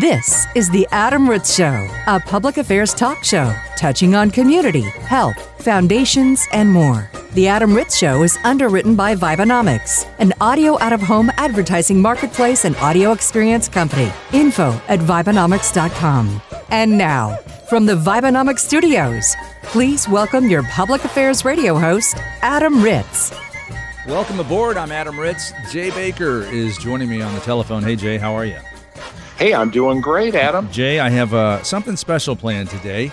This is The Adam Ritz Show, a public affairs talk show touching on community, health, foundations, and more. The Adam Ritz Show is underwritten by Vibenomics, an audio out of home advertising marketplace and audio experience company. Info at Vibenomics.com. And now, from the Vibenomics studios, please welcome your public affairs radio host, Adam Ritz. Welcome aboard. I'm Adam Ritz. Jay Baker is joining me on the telephone. Hey, Jay, how are you? Hey, I'm doing great, Adam. Jay, I have uh, something special planned today.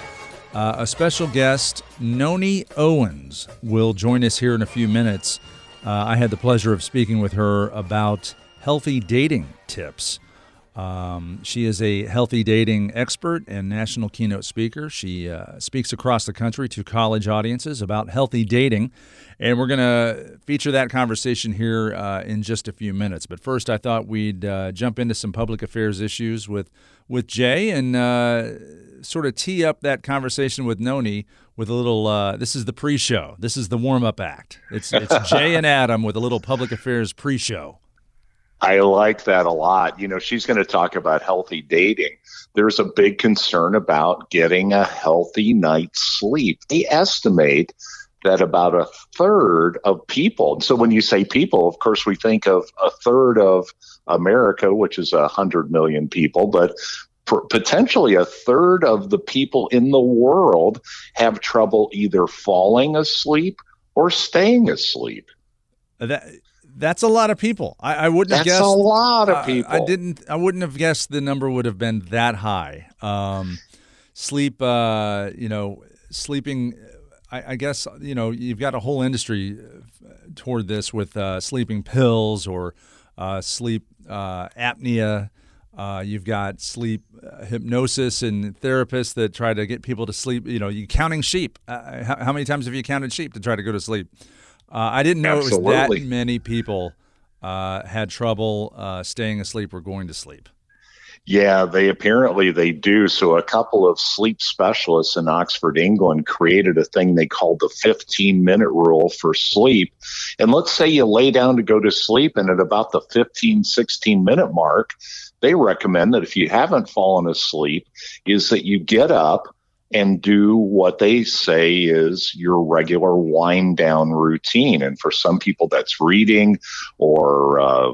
Uh, a special guest, Nonnie Owens, will join us here in a few minutes. Uh, I had the pleasure of speaking with her about healthy dating tips. Um, she is a healthy dating expert and national keynote speaker. She uh, speaks across the country to college audiences about healthy dating. And we're going to feature that conversation here uh, in just a few minutes. But first, I thought we'd uh, jump into some public affairs issues with, with Jay and uh, sort of tee up that conversation with Nonnie with a little. Uh, this is the pre show, this is the warm up act. It's, it's Jay and Adam with a little public affairs pre show. I like that a lot. You know, she's going to talk about healthy dating. There's a big concern about getting a healthy night's sleep. They estimate that about a third of people, so when you say people, of course, we think of a third of America, which is a hundred million people, but potentially a third of the people in the world have trouble either falling asleep or staying asleep. That that's a lot of people. I, I wouldn't That's have guessed. a lot of people. I, I, didn't. I wouldn't have guessed the number would have been that high. Um, sleep. Uh, you know, sleeping. I, I, guess you know you've got a whole industry uh, toward this with uh, sleeping pills or uh, sleep uh, apnea. Uh, you've got sleep hypnosis and therapists that try to get people to sleep. You know, you counting sheep. How, how many times have you counted sheep to try to go to sleep? Uh, I didn't know Absolutely. it was that many people uh, had trouble uh, staying asleep or going to sleep. Yeah, they apparently they do. So a couple of sleep specialists in Oxford, England created a thing they called the 15 minute rule for sleep. And let's say you lay down to go to sleep and at about the 15 16 minute mark, they recommend that if you haven't fallen asleep is that you get up and do what they say is your regular wind down routine. And for some people, that's reading or, uh,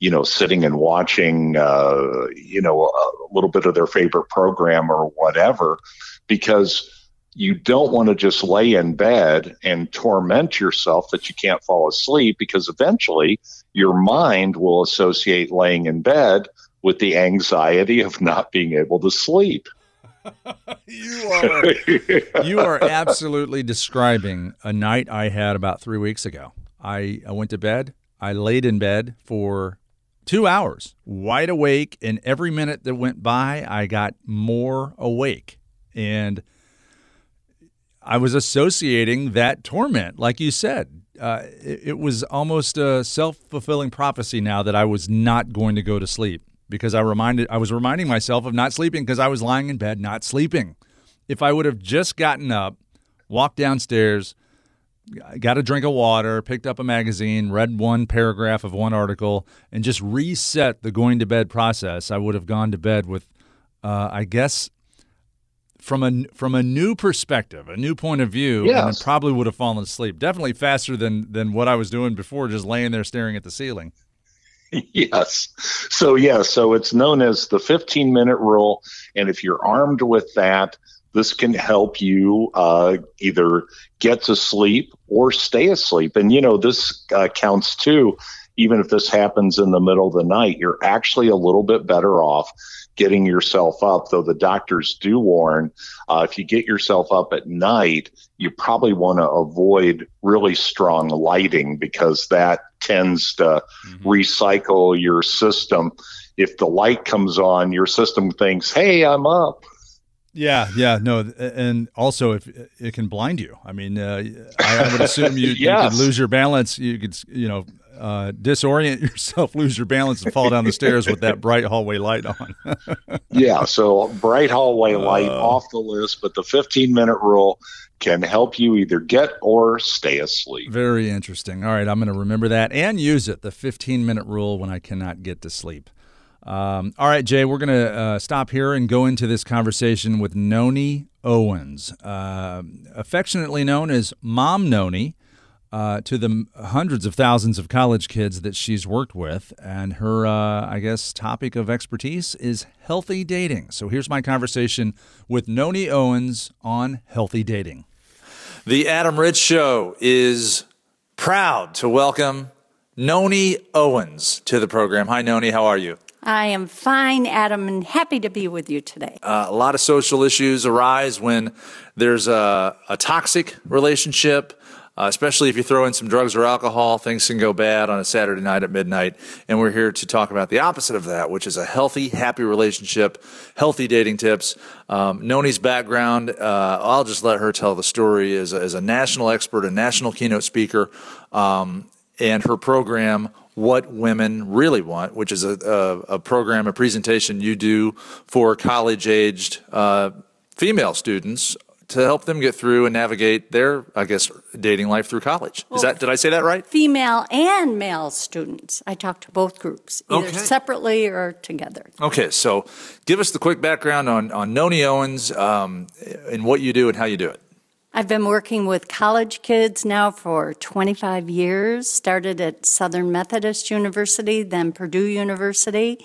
you know, sitting and watching, uh, you know, a little bit of their favorite program or whatever, because you don't want to just lay in bed and torment yourself that you can't fall asleep because eventually your mind will associate laying in bed with the anxiety of not being able to sleep. you are you are absolutely describing a night I had about three weeks ago. I, I went to bed. I laid in bed for two hours, wide awake, and every minute that went by, I got more awake, and I was associating that torment, like you said. Uh, it, it was almost a self fulfilling prophecy now that I was not going to go to sleep because I reminded I was reminding myself of not sleeping because I was lying in bed not sleeping. If I would have just gotten up, walked downstairs, got a drink of water, picked up a magazine, read one paragraph of one article, and just reset the going to bed process, I would have gone to bed with, uh, I guess, from a from a new perspective, a new point of view, yes. and probably would have fallen asleep. Definitely faster than than what I was doing before, just laying there staring at the ceiling. yes. So, yeah, so it's known as the 15 minute rule. And if you're armed with that, this can help you uh, either get to sleep or stay asleep. And, you know, this uh, counts too. Even if this happens in the middle of the night, you're actually a little bit better off getting yourself up, though the doctors do warn uh, if you get yourself up at night, you probably want to avoid really strong lighting because that tends to mm-hmm. recycle your system. If the light comes on, your system thinks, hey, I'm up. Yeah, yeah, no, and also if it can blind you. I mean, uh, I, would assume you, yes. you could lose your balance. You could, you know, uh, disorient yourself, lose your balance, and fall down the stairs with that bright hallway light on. yeah, so bright hallway light uh, off the list, but the 15 minute rule can help you either get or stay asleep. Very interesting. All right, I'm going to remember that and use it the 15 minute rule when I cannot get to sleep. Um, all right, Jay, we're going to uh, stop here and go into this conversation with Nonnie Owens, uh, affectionately known as Mom Nonnie. Uh, to the hundreds of thousands of college kids that she's worked with. And her, uh, I guess, topic of expertise is healthy dating. So here's my conversation with Nonnie Owens on healthy dating. The Adam Ritz Show is proud to welcome Nonnie Owens to the program. Hi, Nonnie. How are you? I am fine, Adam, and happy to be with you today. Uh, a lot of social issues arise when there's a, a toxic relationship. Uh, especially if you throw in some drugs or alcohol, things can go bad on a Saturday night at midnight. And we're here to talk about the opposite of that, which is a healthy, happy relationship, healthy dating tips. Um, Nonnie's background, uh, I'll just let her tell the story as a, as a national expert, a national keynote speaker, um, and her program, What Women Really Want, which is a, a, a program, a presentation you do for college aged uh, female students to help them get through and navigate their, I guess, dating life through college. Is that did I say that right? Female and male students. I talk to both groups, either Okay. separately or together. Okay, so give us the quick background on on Nonnie Owens um, and what you do and how you do it. I've been working with college kids now for 25 years. Started at Southern Methodist University, then Purdue University.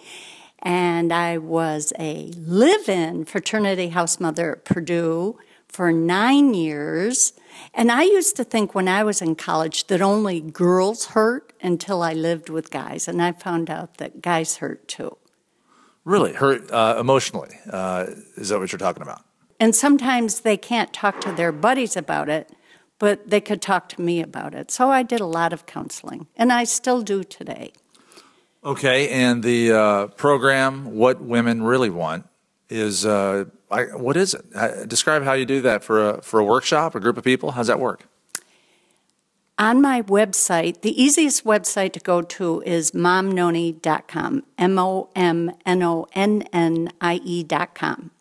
And I was a live in fraternity house mother at Purdue for nine years. And I used to think when I was in college that only girls hurt until I lived with guys. And I found out that guys hurt too. Really hurt uh, emotionally. Uh, is that what you're talking about? And sometimes they can't talk to their buddies about it, but they could talk to me about it. So I did a lot of counseling, and I still do today. Okay, and the uh, program, What Women Really Want, is uh, I, what is it? Uh, describe how you do that for a for a workshop, a group of people. How's that work? On my website, the easiest website to go to is momnonnie.com, M O M N O N N I E.com.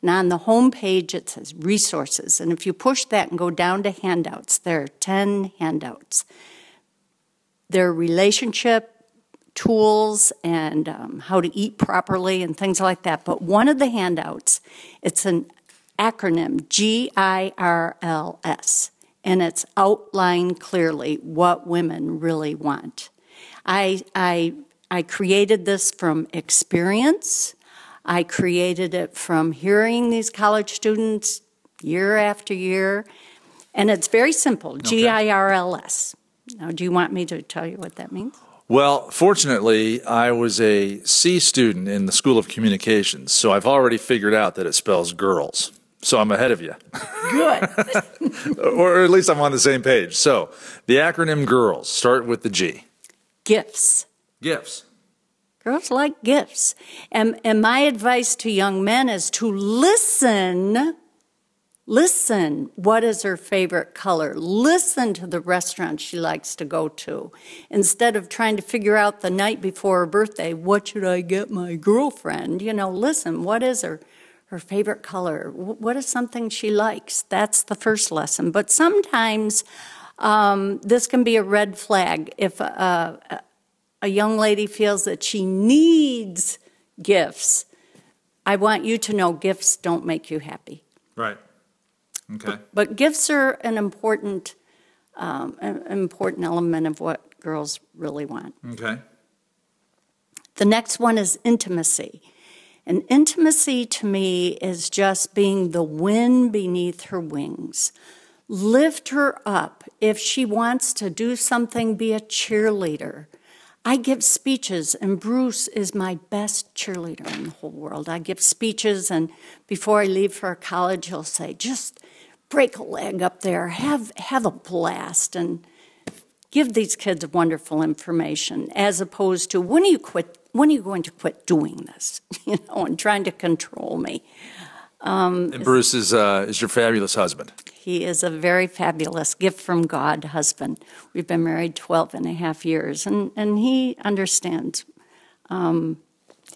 And on the home page, it says resources. And if you push that and go down to handouts, there are 10 handouts. They're relationship tools and um, how to eat properly and things like that. But one of the handouts, it's an acronym G I R L S, and it's outlined clearly what women really want. I, I, I created this from experience. I created it from hearing these college students year after year. And it's very simple G I R L S. Now, do you want me to tell you what that means? Well, fortunately, I was a C student in the School of Communications, so I've already figured out that it spells girls. So I'm ahead of you, Good. or at least I'm on the same page. So the acronym GIRLS start with the G. Gifts. Gifts. Girls like gifts. And, and my advice to young men is to listen. Listen, what is her favorite color? Listen to the restaurant she likes to go to. Instead of trying to figure out the night before her birthday, what should I get my girlfriend? You know, listen, what is her, her favorite color? What is something she likes? That's the first lesson. But sometimes um, this can be a red flag. If a, a, a young lady feels that she needs gifts, I want you to know gifts don't make you happy. Right. Okay. But gifts are an important, um, an important element of what girls really want. Okay. The next one is intimacy. And intimacy to me is just being the wind beneath her wings. Lift her up. If she wants to do something, be a cheerleader. I give speeches, and Bruce is my best cheerleader in the whole world. I give speeches, and before I leave for college, he'll say, just break a leg up there, have, have a blast, and give these kids wonderful information as opposed to when are you quit when are you going to quit doing this you know and trying to control me And Bruce is uh, is your fabulous husband. He is a very fabulous gift from god husband we've been married 12 and a half years and, and he understands um,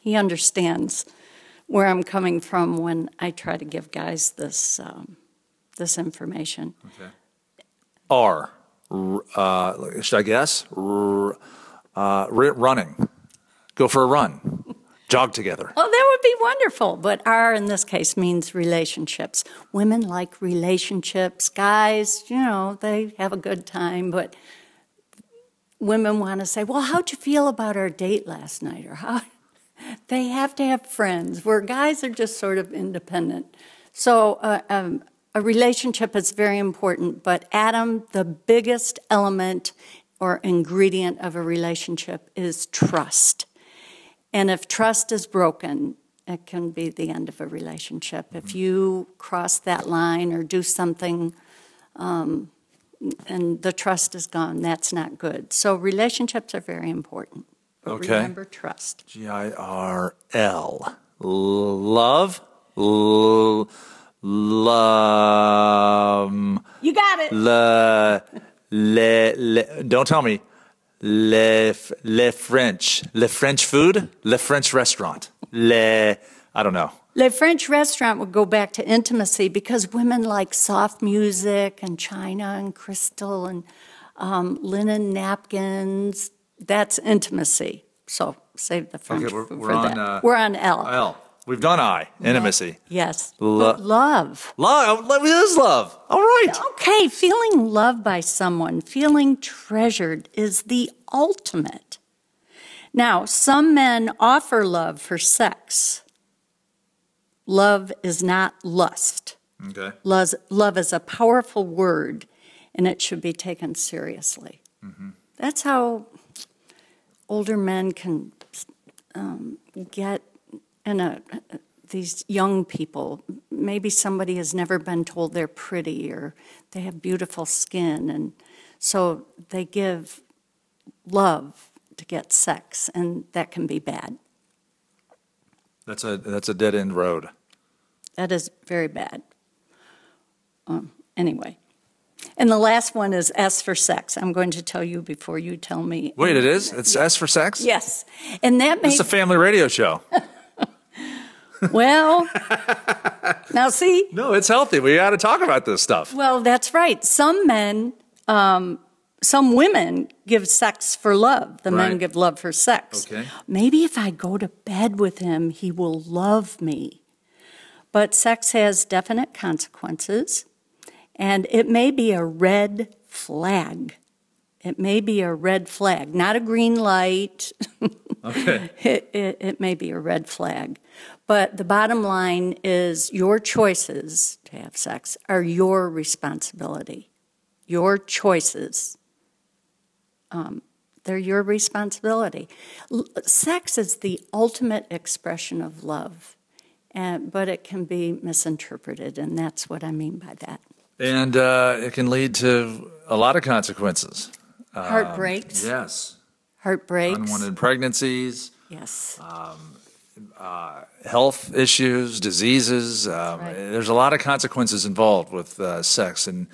he understands where i'm coming from when i try to give guys this um, this information R. R- Uh, should I guess? R- uh, running. Go for a run. Jog together. Oh, that would be wonderful. But R in this case means relationships. Women like relationships. Guys, you know, they have a good time, but women want to say, well, how'd you feel about our date last night? Or how they have to have friends, where guys are just sort of independent. So uh, um, a relationship is very important, but Adam, the biggest element or ingredient of a relationship is trust. And if trust is broken, it can be the end of a relationship. If mm-hmm. you cross that line or do something um, and the trust is gone, that's not good. So relationships are very important. But okay. remember trust. G I R L. Love. L- love. You got it. Le, le, le, don't tell me. Le, le French. Le French food? Le French restaurant. Le, I don't know. Le French restaurant would go back to intimacy because women like soft music and china and crystal and um, linen napkins. That's intimacy. So save the French okay, we're, for we're that. On, uh, we're on L. L. We've done I. Intimacy. Yes. Lo- love. Love. It is love. All right. Okay. Feeling loved by someone, feeling treasured is the ultimate. Now, some men offer love for sex. Love is not lust. Okay. Love, love is a powerful word, and it should be taken seriously. Mm-hmm. That's how older men can um, get in a these young people. Maybe somebody has never been told they're pretty or they have beautiful skin, and so they give love to get sex, and that can be bad. That's a that's a dead end road. That is very bad. Um, anyway, and the last one is S for sex. I'm going to tell you before you tell me. Wait, it is. It's S for sex. Yes, and that makes it's a family radio show. well, now see. No, it's healthy. We got to talk about this stuff. Well, that's right. Some men um, some women give sex for love. The right. men give love for sex. Okay. Maybe if I go to bed with him, he will love me. But sex has definite consequences, and it may be a red flag. It may be a red flag, not a green light. okay. It, it, it may be a red flag. But the bottom line is your choices to have sex are your responsibility. Your choices um, they're your responsibility. L- sex is the ultimate expression of love, and, but it can be misinterpreted, and that's what I mean by that. And uh, it can lead to a lot of consequences. Heartbreaks. Um, yes. Heartbreaks. Unwanted pregnancies. Yes. Um, uh, health issues, diseases. Um, right. There's a lot of consequences involved with uh, sex, and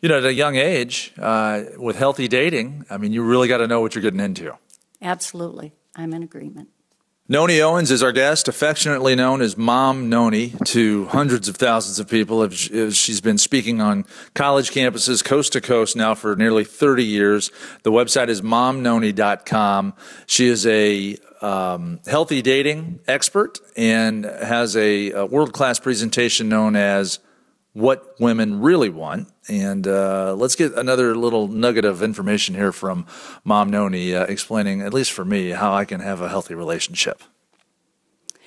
you know, at a young age, uh, with healthy dating, I mean, you really got to know what you're getting into. Absolutely. I'm in agreement. Nonnie Owens is our guest, affectionately known as Mom Nonnie to hundreds of thousands of people. She's been speaking on college campuses coast to coast now for nearly 30 years. The website is momnonnie.com. She is a um, healthy dating expert and has a, a world class presentation known as What Women Really Want. And uh, let's get another little nugget of information here from Mom Nonnie uh, explaining, at least for me, how I can have a healthy relationship.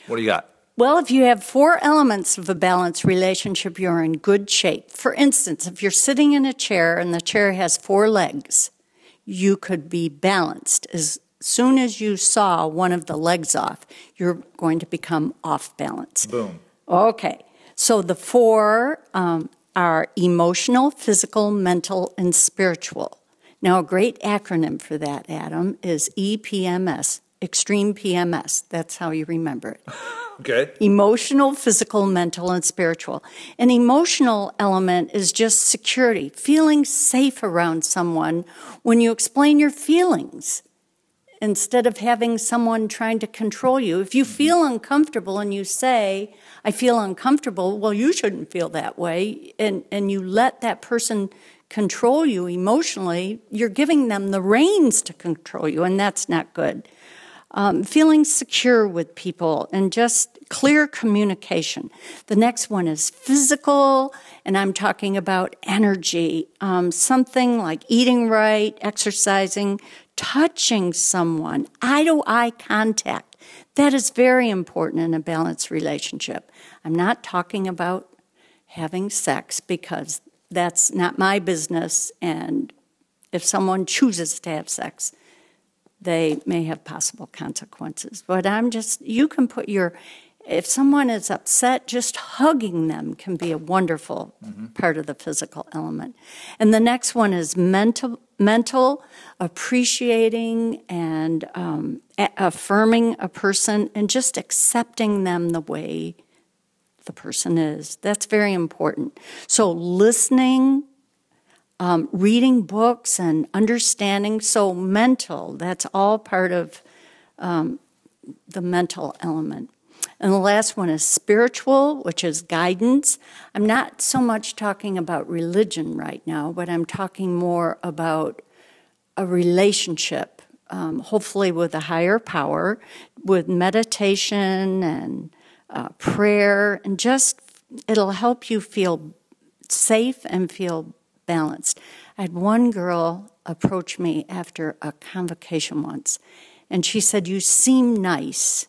What do you got? Well, if you have four elements of a balanced relationship, you're in good shape. For instance, if you're sitting in a chair and the chair has four legs, you could be balanced. As soon as you saw one of the legs off, you're going to become off balance. Boom. Okay. So the four um, are emotional, physical, mental, and spiritual. Now, a great acronym for that, Adam, is EPMS, Extreme PMS. That's how you remember it. Okay. Emotional, physical, mental, and spiritual. An emotional element is just security, feeling safe around someone when you explain your feelings instead of having someone trying to control you. If you feel uncomfortable and you say, I feel uncomfortable, well, you shouldn't feel that way, and, and you let that person control you emotionally, you're giving them the reins to control you, and that's not good. um, feeling secure with people and just clear communication. The next one is physical, and I'm talking about energy, um, something like eating right, exercising, touching someone, eye to eye contact. That is very important in a balanced relationship. I'm not talking about having sex because that's not my business, and if someone chooses to have sex, they may have possible consequences. But I'm just, you can put your, if someone is upset, just hugging them can be a wonderful mm-hmm. part of the physical element. And the next one is mental, mental appreciating and um, affirming a person and just accepting them the way the person is. That's very important. So listening um, reading books and understanding. So, mental, that's all part of um, the mental element. And the last one is spiritual, which is guidance. I'm not so much talking about religion right now, but I'm talking more about a relationship, um, hopefully with a higher power, with meditation and uh, prayer, and just it'll help you feel safe and feel balanced. I had one girl approach me after a convocation once, and she said, You seem nice,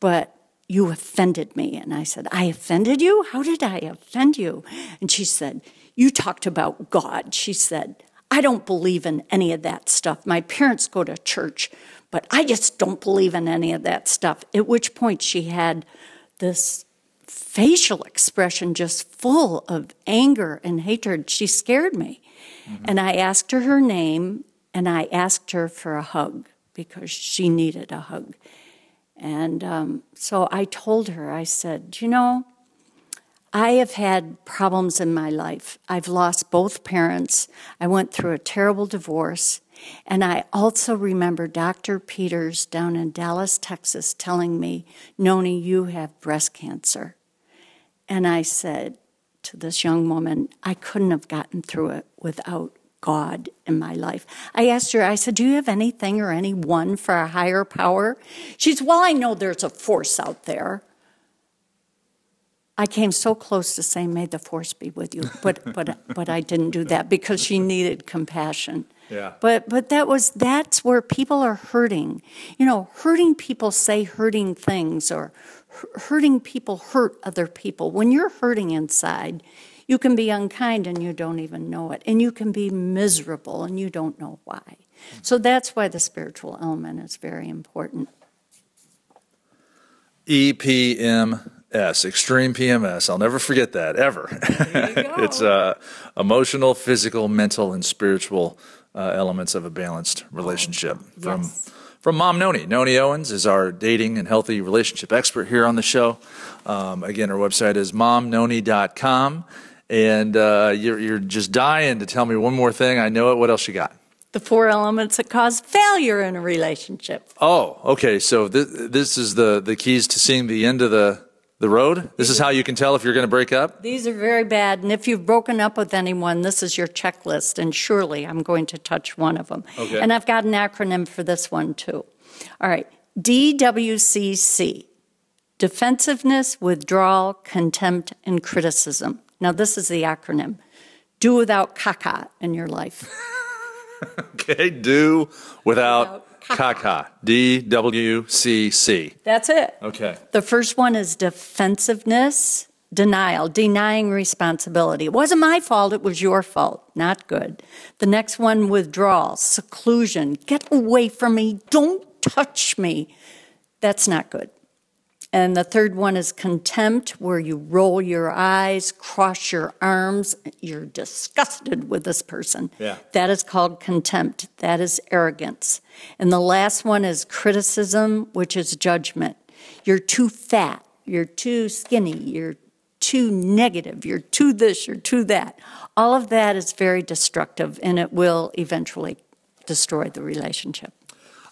but you offended me. And I said, I offended you? How did I offend you? And she said, You talked about God. She said, I don't believe in any of that stuff. My parents go to church, but I just don't believe in any of that stuff. At which point she had this facial expression just full of anger and hatred. She scared me. Mm-hmm. And I asked her her name and I asked her for a hug because she needed a hug. And um, so I told her, I said, you know, I have had problems in my life. I've lost both parents. I went through a terrible divorce. And I also remember Dr. Peters down in Dallas, Texas, telling me, Nonnie, you have breast cancer. And I said to this young woman, I couldn't have gotten through it without God in my life. I asked her, I said, Do you have anything or anyone for a higher power? She said, Well, I know there's a force out there. I came so close to saying, May the force be with you, but but but I didn't do that because she needed compassion. Yeah. But but that was that's where people are hurting. You know, hurting people say hurting things or hurting people hurt other people. When you're hurting inside, you can be unkind and you don't even know it. And you can be miserable and you don't know why. So that's why the spiritual element is very important. EPMS, extreme PMS. I'll never forget that ever. it's uh, emotional, physical, mental, and spiritual uh, elements of a balanced relationship. Oh, from yes from Mom Nonnie. Nonnie Owens is our dating and healthy relationship expert here on the show. Um, again, our website is momnonnie.com. And uh, you're, you're just dying to tell me one more thing. I know it. What else you got? The four elements that cause failure in a relationship. Oh, okay. So th- this is the, the keys to seeing the end of the the road? This is how you can tell if you're going to break up? These are very bad. And if you've broken up with anyone, this is your checklist. And surely I'm going to touch one of them. Okay. And I've got an acronym for this one too. All right. DWCC Defensiveness, Withdrawal, Contempt, and Criticism. Now, this is the acronym. Do without caca in your life. okay. Do without, without Kaka, D W C C. That's it. Okay. The first one is defensiveness, denial, denying responsibility. It wasn't my fault, it was your fault. Not good. The next one, withdrawal, seclusion. Get away from me. Don't touch me. That's not good. And the third one is contempt, where you roll your eyes, cross your arms. You're disgusted with this person. Yeah. That is called contempt. That is arrogance. And the last one is criticism, which is judgment. You're too fat. You're too skinny. You're too negative. You're too this. You're too that. All of that is very destructive and it will eventually destroy the relationship.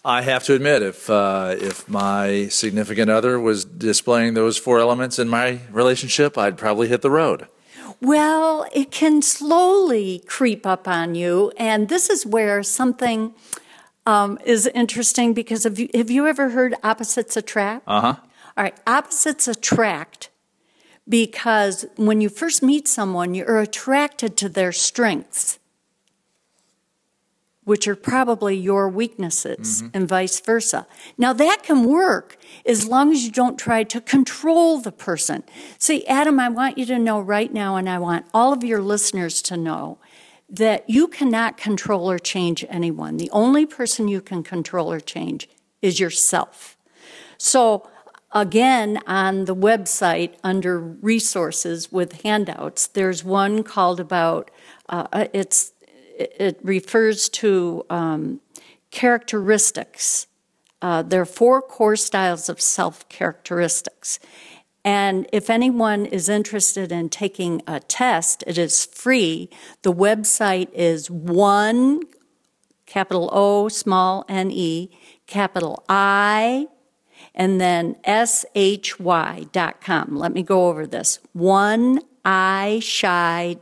I have to admit, if uh, if my significant other was displaying those four elements in my relationship, I'd probably hit the road. Well, it can slowly creep up on you, and this is where something um, is interesting because have you, have you ever heard opposites attract? Uh huh. All right, opposites attract because when you first meet someone, you're attracted to their strengths, which are probably your weaknesses, and vice versa. Now, that can work as long as you don't try to control the person. See, Adam, I want you to know right now, and I want all of your listeners to know that you cannot control or change anyone. The only person you can control or change is yourself. So, again, on the website under resources with handouts, there's one called about uh, it's it refers to um, characteristics. Uh, there are four core styles of self characteristics. And if anyone is interested in taking a test, it is free. The website is one, capital O, small n e, capital I, and then shy.com. Let me go over this. One ishy.com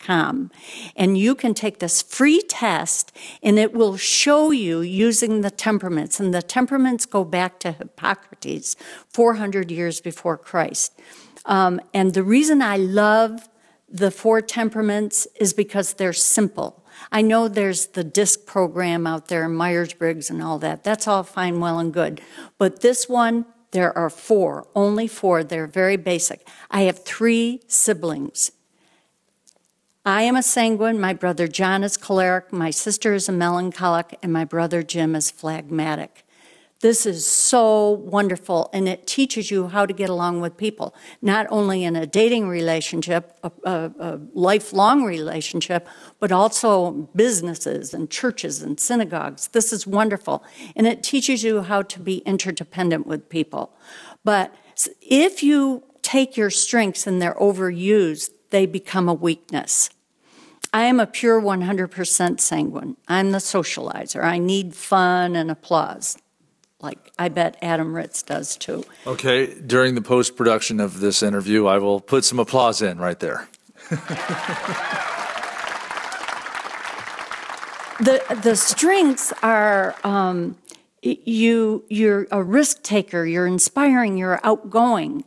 com. And you can take this free test and it will show you using the temperaments. And the temperaments go back to Hippocrates, 400 years before Christ. Um, and the reason I love the four temperaments is because they're simple. I know there's the DISC program out there, Myers Briggs and all that. That's all fine, well, and good. But this one, there are four, only four. They're very basic. I have three siblings. I am a sanguine, my brother John is choleric, my sister is a melancholic, and my brother Jim is phlegmatic. This is so wonderful, and it teaches you how to get along with people, not only in a dating relationship, a, a, a lifelong relationship, but also businesses and churches and synagogues. This is wonderful, and it teaches you how to be interdependent with people. But if you take your strengths and they're overused, they become a weakness. I am a pure 100% sanguine. I'm the socializer. I need fun and applause. Like I bet Adam Ritz does too. Okay, during the post production of this interview, I will put some applause in right there. the the strengths are um, you you're a risk taker. You're inspiring. You're outgoing.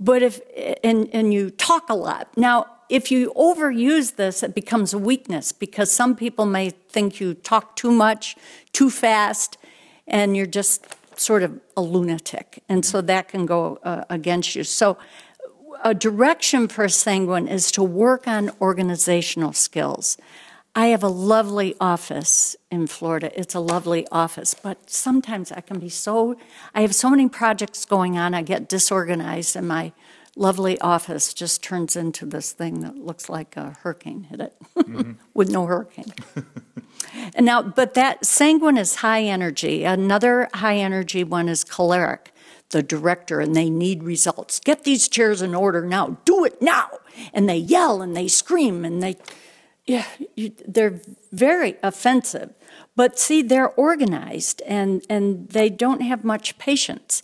But if, and, and you talk a lot. Now, if you overuse this, it becomes a weakness because some people may think you talk too much, too fast, and you're just sort of a lunatic. And so that can go uh, against you. So, a direction for sanguine is to work on organizational skills. I have a lovely office in Florida. It's a lovely office, but sometimes I can be so, I have so many projects going on, I get disorganized, and my lovely office just turns into this thing that looks like a hurricane hit it mm-hmm. with no hurricane. and now, but that sanguine is high energy. Another high energy one is choleric, the director, and they need results. Get these chairs in order now, do it now. And they yell and they scream and they, yeah, you, they're very offensive. But see, they're organized and, and they don't have much patience.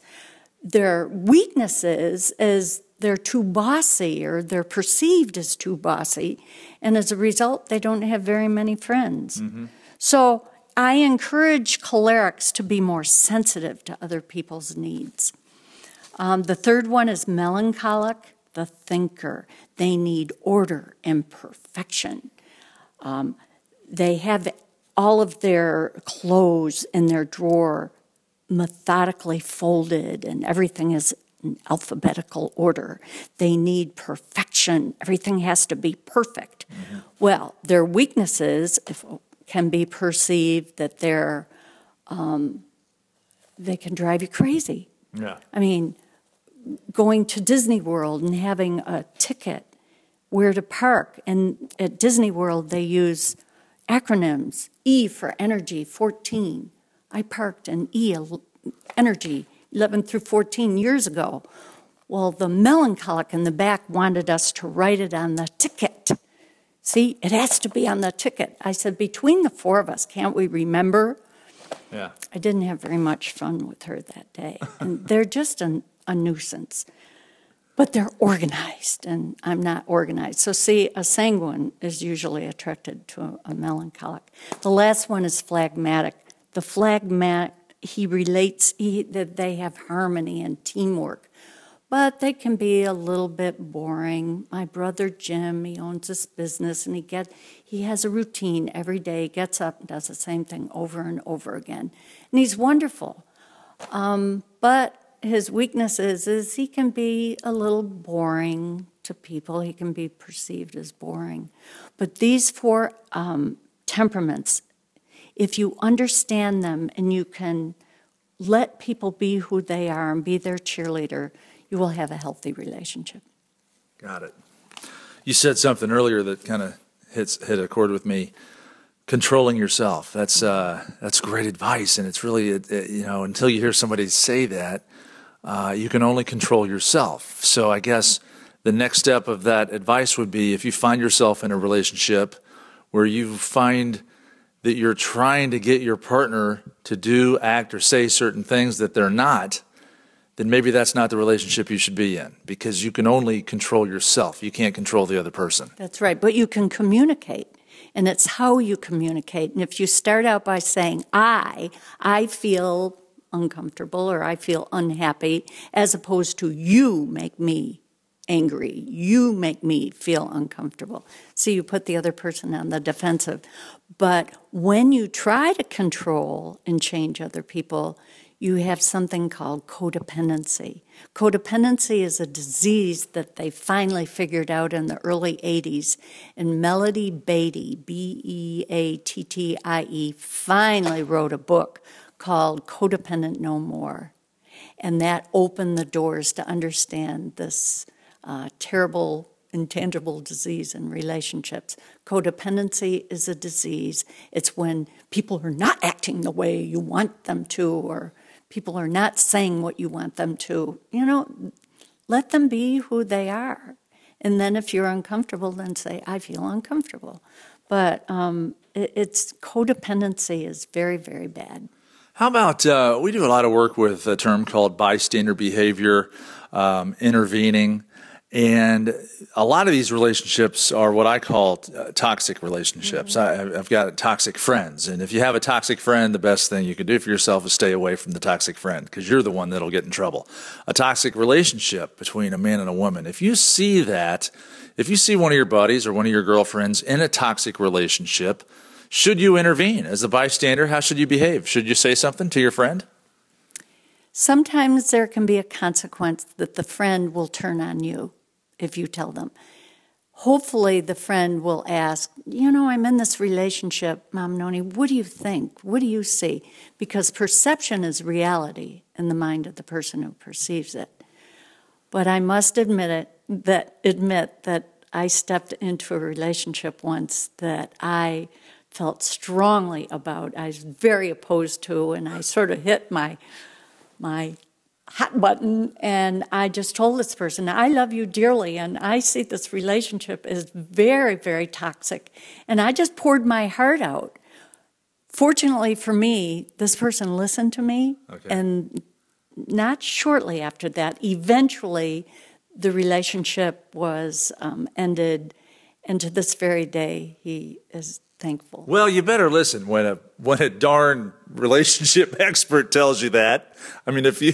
Their weaknesses is they're too bossy or they're perceived as too bossy. And as a result, they don't have very many friends. Mm-hmm. So I encourage cholerics to be more sensitive to other people's needs. Um, the third one is melancholic, the thinker. They need order and perfection. Um, they have all of their clothes in their drawer methodically folded, and everything is in alphabetical order. They need perfection. Everything has to be perfect. Mm-hmm. Well, their weaknesses if, can be perceived that they're um, they can drive you crazy. Yeah. I mean, going to Disney World and having a ticket where to park. And at Disney World, they use acronyms E for energy, 14. I parked in E, energy, 11 through 14 years ago. Well, the melancholic in the back wanted us to write it on the ticket. See, it has to be on the ticket. I said, between the four of us, can't we remember? Yeah. I didn't have very much fun with her that day. And they're just an, a nuisance but they're organized, and I'm not organized. So, see, a sanguine is usually attracted to a, a melancholic. The last one is phlegmatic. the phlegmatic, he relates he, that they have harmony and teamwork but they can be a little bit boring. My brother Jim, he owns this business and he get he has a routine every day. Gets up and does the same thing over and over again, and he's wonderful. Um, but his weakness is, is he can be a little boring to people. He can be perceived as boring. But these four um, temperaments, if you understand them and you can let people be who they are and be their cheerleader, you will have a healthy relationship. Got it. You said something earlier that kind of hits hit a chord with me. Controlling yourself. That's uh, that's great advice, and it's really it, it, you know until you hear somebody say that, uh, you can only control yourself. So I guess the next step of that advice would be if you find yourself in a relationship where you find that you're trying to get your partner to do, act, or say certain things that they're not then maybe that's not the relationship you should be in because you can only control yourself. You can't control the other person. That's right. But you can communicate. And it's how you communicate. And if you start out by saying, I, I feel uncomfortable or I feel unhappy, as opposed to you make me angry, you make me feel uncomfortable. So you put the other person on the defensive. But when you try to control and change other people, you have something called codependency. Codependency is a disease that they finally figured out in the early 80s. And Melody Beattie, B E A T T I E, finally wrote a book called Codependent No More. And that opened the doors to understand this uh, terrible intangible disease in relationships. Codependency is a disease. It's when people are not acting the way you want them to, or people are not saying what you want them to, you know, let them be who they are. And then if you're uncomfortable, then say, I feel uncomfortable. But um, it, it's codependency is very, very bad. How about uh, we do a lot of work with a term called bystander behavior, um, intervening. And a lot of these relationships are what I call uh, toxic relationships. Mm-hmm. I, have got toxic friends. And if you have a toxic friend, the best thing you can do for yourself is stay away from the toxic friend because you're the one that'll get in trouble. A toxic relationship between a man and a woman. If you see that, if you see one of your buddies or one of your girlfriends in a toxic relationship, should you intervene as a bystander? How should you behave? Should you say something to your friend? Sometimes there can be a consequence that the friend will turn on you if you tell them. Hopefully, the friend will ask, You know, I'm in this relationship, Mom Nonnie, what do you think? What do you see? Because perception is reality in the mind of the person who perceives it. But I must admit it that admit that I stepped into a relationship once that I felt strongly about. I was very opposed to, and I sort of hit my my hot button and I just told this person, I love you dearly and I see this relationship as very, very toxic. And I just poured my heart out. Fortunately for me, this person listened to me okay. and not shortly after that, eventually the relationship was um, ended. And to this very day, he is thankful. Well, you better listen when a when a darn relationship expert tells you that. I mean, if you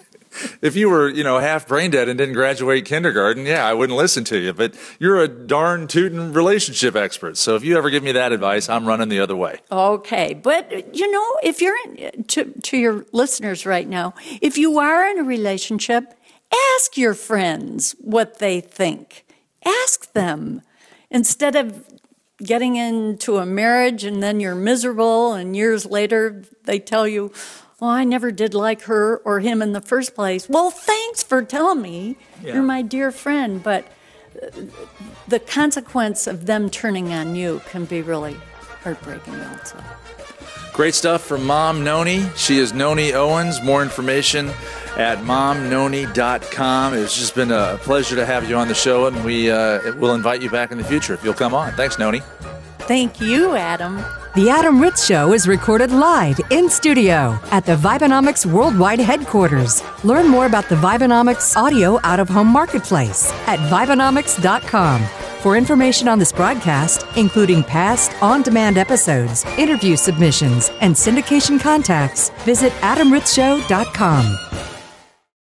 if you were, you know, half brain dead and didn't graduate kindergarten, yeah, I wouldn't listen to you. But you're a darn tootin' relationship expert. So if you ever give me that advice, I'm running the other way. Okay. But, you know, if you're in, to, to your listeners right now, if you are in a relationship, ask your friends what they think. Ask them instead of getting into a marriage and then you're miserable and years later they tell you, well, I never did like her or him in the first place. Well, thanks for telling me. Yeah. You're my dear friend. But uh, the consequence of them turning on you can be really heartbreaking, also. Great stuff from Mom Nonnie. She is Nonnie Owens. More information at momnonnie.com. It's just been a pleasure to have you on the show, and we uh, will invite you back in the future if you'll come on. Thanks, Nonnie. Thank you, Adam. The Adam Ritz Show is recorded live in studio at the Vibenomics Worldwide headquarters. Learn more about the Vibenomics audio out of home marketplace at Vibenomics.com. For information on this broadcast, including past on demand episodes, interview submissions, and syndication contacts, visit adamritzshow.com.